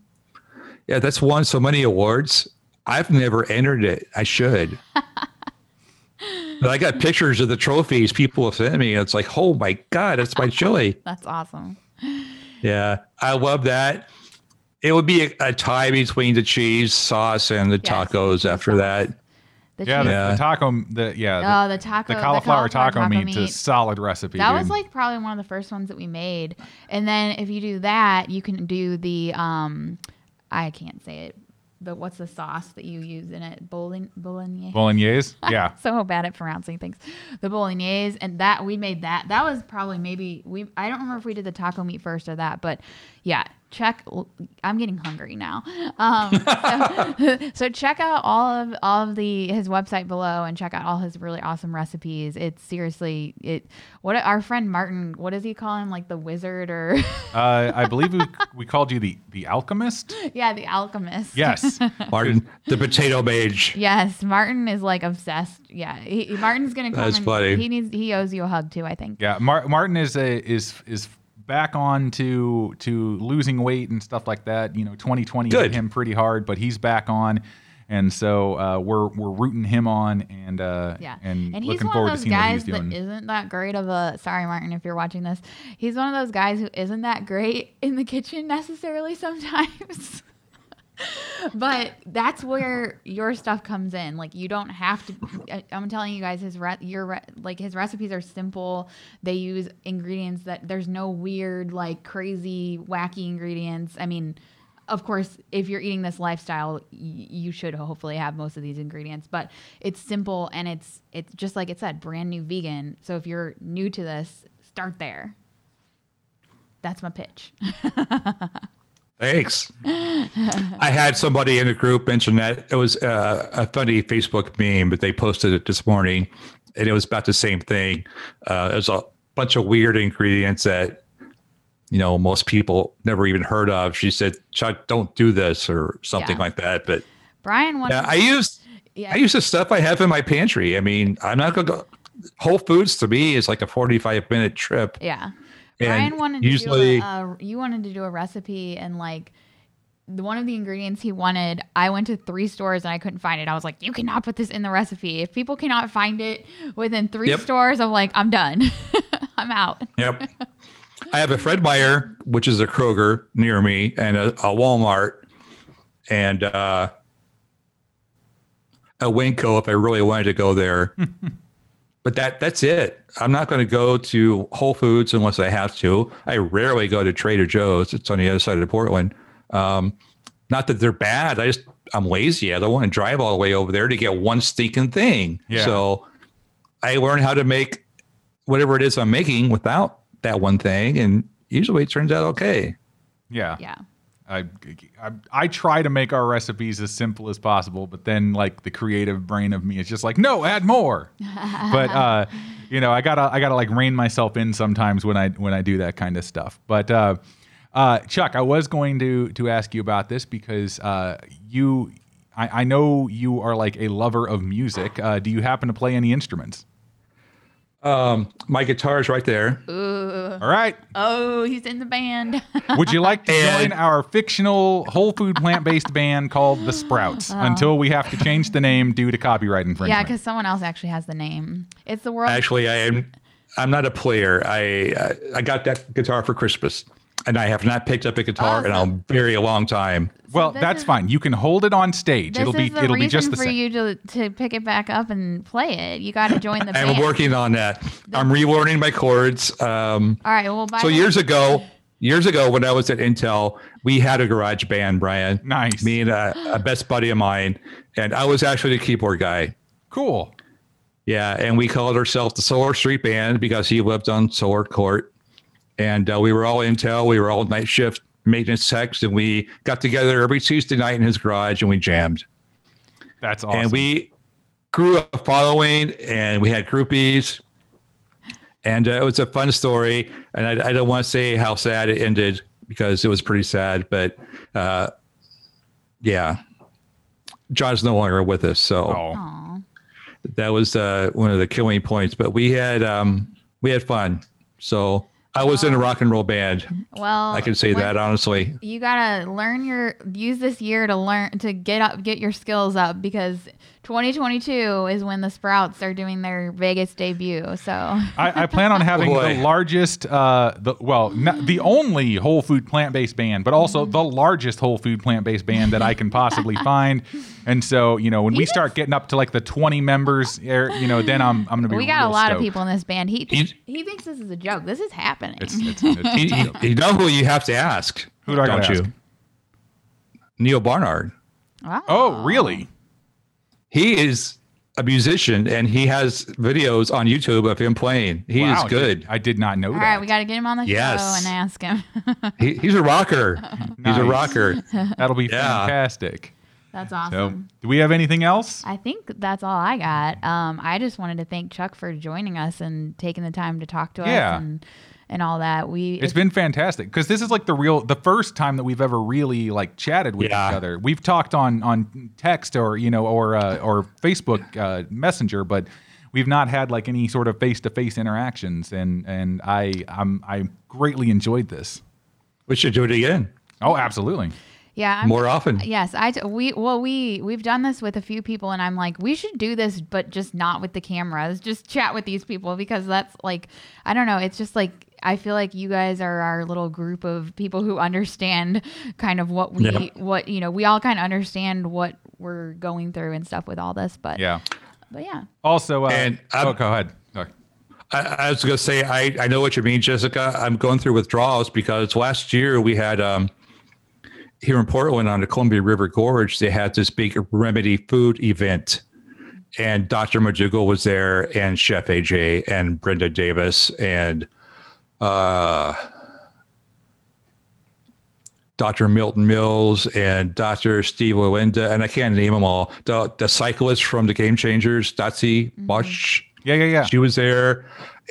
yeah, that's won so many awards. I've never entered it. I should. but I got pictures of the trophies people have sent me. And it's like, oh my God, that's my chili. that's awesome Yeah, I love that. It would be a, a tie between the cheese sauce and the Yes, tacos after that. The Yeah, the, Yeah. the taco the yeah, oh the taco the, cauliflower, taco, meat, meat. is solid recipe. That dude. was like probably one of the first ones that we made. And then if you do that, you can do the um I can't say it. But what's the sauce that you use in it? Bolognese. bolognese. Yeah. so bad at pronouncing things. The bolognese and that we made that. That was probably maybe we. I don't remember if we did the taco meat first or that, but yeah. Check. I'm getting hungry now. Um, so, so check out all of all of the his website below and check out all his really awesome recipes. It's seriously it. What our friend Martin. What does he call him? Like the wizard or Uh, I believe we, we called you the the alchemist. yeah, the alchemist. Yes. Martin, the potato mage. Yes, Martin is like obsessed. Yeah, he, Martin's gonna come. That's and funny. He needs. He owes you a hug too. I think. Yeah, Mar- Martin is a is is back on to to losing weight and stuff like that. You know, 2020 hit him pretty hard, but he's back on, and so uh, we're we're rooting him on and uh, Yeah, and, he's looking one forward of to those seeing what he's guys that doing. isn't that great of a. Sorry, Martin, if you're watching this, he's one of those guys who isn't that great in the kitchen necessarily sometimes. but that's where your stuff comes in. Like you don't have to. I- I'm telling you guys, his re- your re- like his recipes are simple. They use ingredients that there's no weird like crazy wacky ingredients. I mean. Of course, if you're eating this lifestyle, y- you should hopefully have most of these ingredients. But it's simple and it's it's just like it said, brand new vegan. So if you're new to this, start there. That's my pitch. Thanks. I had somebody in the group mention that it was uh, a funny Facebook meme, but they posted it this morning, and it was about the same thing. Uh, there's a bunch of weird ingredients that you know most people never even heard of. She said, "Chuck, don't do this" or something Yeah. like that. But Brian yeah, I use yeah, I use the stuff I have in my pantry. I mean, I'm not going to go. Whole Foods to me is like a 45 minute trip. yeah. And Brian wanted usually- to do a, a, you wanted to do a recipe and like the one of the ingredients he wanted, I went to three stores and I couldn't find it. I was like, you cannot put this in the recipe. If people cannot find it within three Yep. stores, I'm like, I'm done. I'm out. Yep. I have a Fred Meyer, which is a Kroger near me, and a, a Walmart, and uh, a Winco if I really wanted to go there. but that that's it. I'm not going to go to Whole Foods unless I have to. I rarely go to Trader Joe's. It's on the other side of Portland. Um, not that they're bad. I just I'm lazy. I don't want to drive all the way over there to get one stinking thing. Yeah. So I learn how to make whatever it is I'm making without that one thing, and usually it turns out okay. Yeah. Yeah. I, I I try to make our recipes as simple as possible, but then like the creative brain of me is just like, no, add more. but uh, you know, I gotta I gotta like rein myself in sometimes when I when I do that kind of stuff. But uh, uh, Chuck, I was going to to ask you about this because uh, you, I, I know you are like a lover of music. Uh, do you happen to play any instruments? Um, my guitar is right there. All right. Oh, he's in the band. Would you like to join our fictional whole food plant based band called the Sprouts until we have to change the name due to copyright infringement? yeah, because someone else actually has the name. It's the world. Actually, I am. I'm not a player. I I, I got that guitar for Christmas, and I have not picked up a guitar in Awesome. a very long time. well, that's is- fine. You can hold it on stage. it'll be it'll be just the same. for you to to pick it back up and play it. You got to join the band. I'm working on that. I'm relearning my chords. Um, All right. Well, by so the- years ago, years ago when I was at Intel, we had a garage band, Brian. Nice. Me and a, a best buddy of mine, and I was actually the keyboard guy. Cool. Yeah, and we called ourselves the Solar Street Band because he lived on Solar Court, and uh, we were all Intel. We were all night shift maintenance techs, and we got together every Tuesday night in his garage and we jammed. That's awesome. And we grew a following, and we had groupies, and uh, it was a fun story. And I, I don't want to say how sad it ended because it was pretty sad, but uh, yeah, John's no longer with us, so oh, Aw. that was uh, one of the killing points. But we had um, we had fun. So I was in a rock and roll band. Well, I can say when- that honestly. You gotta learn your use this year to learn to get up, get your skills up because 2022 is when the Sprouts are doing their Vegas debut. So I, I plan on having Boy. the largest, uh, the well, not the only whole food plant based band, but also the largest whole food plant based band that I can possibly find. And so, you know, when we start getting up to like the 20 members, er, you know, then I'm I'm gonna be. we got a real lot of people in this band. He He's- he thinks this is a joke. This is happening. It's, it's, it's You, you- you know who you have to ask? Who do I don't gotta you? ask? Neal Barnard. oh, really? He is a musician and he has videos on YouTube of him playing. He Wow, is did- good. I did not know All that. right, we got to get him on the Yes. show and ask him. He, he's a rocker. He's a rocker. That'll be Yeah. fantastic. That's So, awesome. do we have anything else? I think that's all I got. Um, I just wanted to thank Chuck for joining us and taking the time to talk to Yeah. us and and all that. We It's been fantastic because this is like the real, the first time that we've ever really like chatted with Yeah. each other. We've talked on on text or you know or uh, or Facebook uh, Messenger, but we've not had like any sort of face to face interactions. And and I I'm I greatly enjoyed this. We should do it again Oh, absolutely. Yeah I'm, more often. Yes, I t- we well we we've done this with a few people, and I'm like, we should do this, but just not with the cameras. Just chat with these people because that's like, I don't know. It's just like I feel like you guys are our little group of people who understand kind of what we Yeah. what you know. We all kind of understand what we're going through and stuff with all this, but Yeah. but yeah. Also, uh, And oh, I'm- go ahead. Sorry. I, I was going to say, I, I know what you mean, Jessica. I'm going through withdrawals because last year we had um, here in Portland on the Columbia River Gorge, they had this big remedy food event. And Dr. McDougall was there, and Chef AJ, and Brenda Davis, and uh, Dr. Milton Mills and Dr. Steve Olinda, and I can't name them all. The the cyclist from the Game Changers, Dotsie Bausch, Yeah, yeah, yeah. she was there.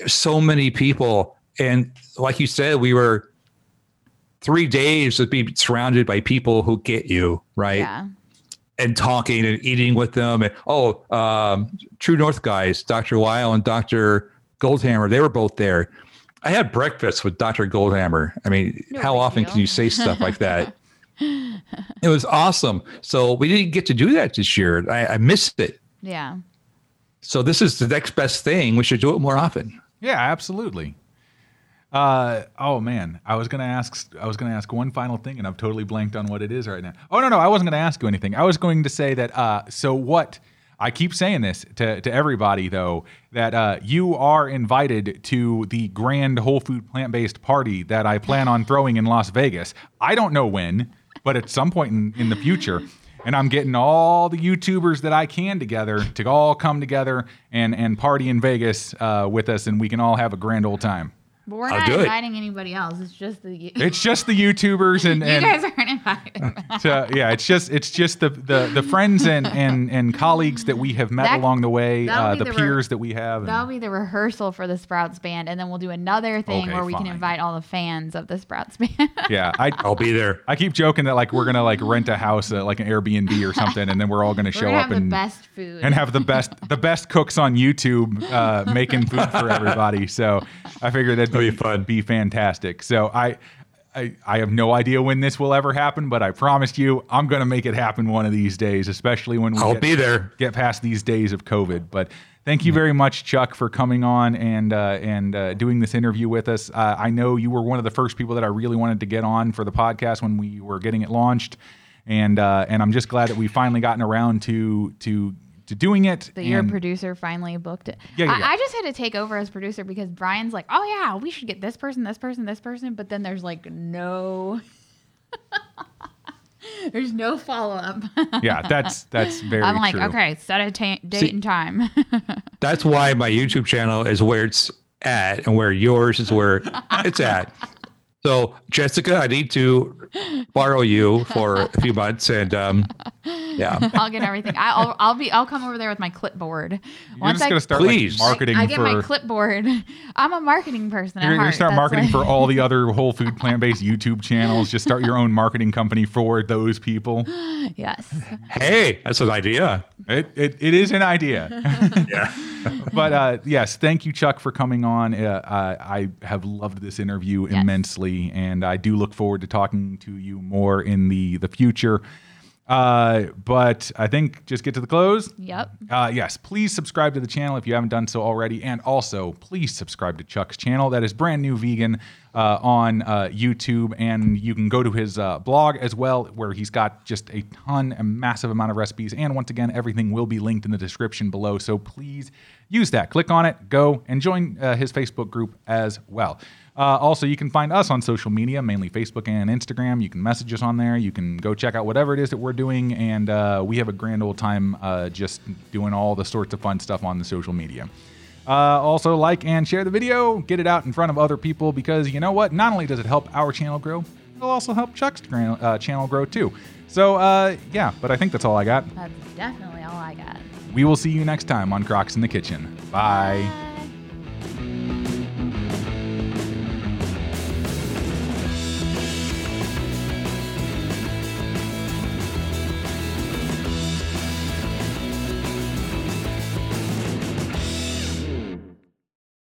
So many people, and like you said, we were three days to be surrounded by people who get you right Yeah. and talking and eating with them. And oh, um, True North guys, Dr. Weil and Dr. Goldhamer, they were both there. I had breakfast with Dr. Goldhamer. I mean, No how often deal. can you say stuff like that? it was awesome. So we didn't get to do that this year. I, I missed it. Yeah. So this is the next best thing. We should do it more often. Yeah, absolutely. Uh, oh man, I was gonna ask. I was gonna ask one final thing, and I've totally blanked on what it is right now. Oh no, no, I wasn't gonna ask you anything. I was going to say that. Uh, so what? I keep saying this to to everybody though that uh, you are invited to the grand whole food plant based party that I plan on throwing in Las Vegas. I don't know when, but at some point in, in the future. And I'm getting all the YouTubers that I can together to all come together and and party in Vegas uh, with us, and we can all have a grand old time. But we're I'll not do it. inviting anybody else. It's just the you It's just the YouTubers and, and guys aren't invited. to- yeah, it's just it's just the the, the friends and, and and colleagues that we have met That- along the way, uh, be the the re- peers that we have. That'll be the rehearsal for the Sprouts band, and then we'll do another thing Okay, where we fine. can invite all the fans of the Sprouts band. yeah, I I'll be there. I keep joking that like we're gonna like rent a house uh, like an Airbnb or something, and then we're all gonna We're show gonna up the and best food. and have the best the best cooks on YouTube uh, making food for everybody. So I figured that'd That'll be, fun. be fantastic. So I, I I have no idea when this will ever happen, but I promise you I'm gonna make it happen one of these days, especially when we I'll get, be there. get past these days of COVID. But thank you very much, Chuck, for coming on and uh, and uh, doing this interview with us. Uh, I know you were one of the first people that I really wanted to get on for the podcast when we were getting it launched, and uh, and I'm just glad that we finally gotten around to to to doing it. that your producer finally booked it. Yeah, yeah, I, yeah. I just had to take over as producer because Brian's like, oh yeah, we should get this person, this person, this person, but then there's like no, there's no follow up. yeah, that's that's very. I'm like, true. okay, set a ta- date See- and time. That's why my YouTube channel is where it's at and where yours is where it's at. So, Jessica, I need to borrow you for a few months. And um, yeah, I'll get everything. I- I'll I'll be I'll come over there with my clipboard. You're just gonna start Please. like, marketing I, I get for. my clipboard. I'm a marketing person. at you're gonna heart. start That's marketing like- for all the other whole food plant based YouTube channels. Just start your own marketing company for those people. yes. hey, that's an idea. It, it, it is an idea. Yeah. but uh, yes, thank you, Chuck, for coming on. Uh, I, I have loved this interview Yes. immensely, and I do look forward to talking to you more in the the future. Uh, but I think just get to the close. Yep. Uh, yes, please subscribe to the channel if you haven't done so already. And also, please subscribe to Chuck's channel. That is brand new vegan uh, on uh, YouTube. And you can go to his uh, blog as well, where he's got just a ton, a massive amount of recipes. And once again, everything will be linked in the description below. So please use that. Click on it, go, and join uh, his Facebook group as well. Uh, also, you can find us on social media, mainly Facebook and Instagram. You can message us on there. You can go check out whatever it is that we're doing, and uh, we have a grand old time uh, just doing all the sorts of fun stuff on the social media. Uh, also, like and share the video, get it out in front of other people because you know what? Not only does it help our channel grow, it'll also help Chuck's uh, channel grow too. So, uh, yeah, but I think that's all I got. That's definitely all I got. We will see you next time on Crocs in the Kitchen. Bye.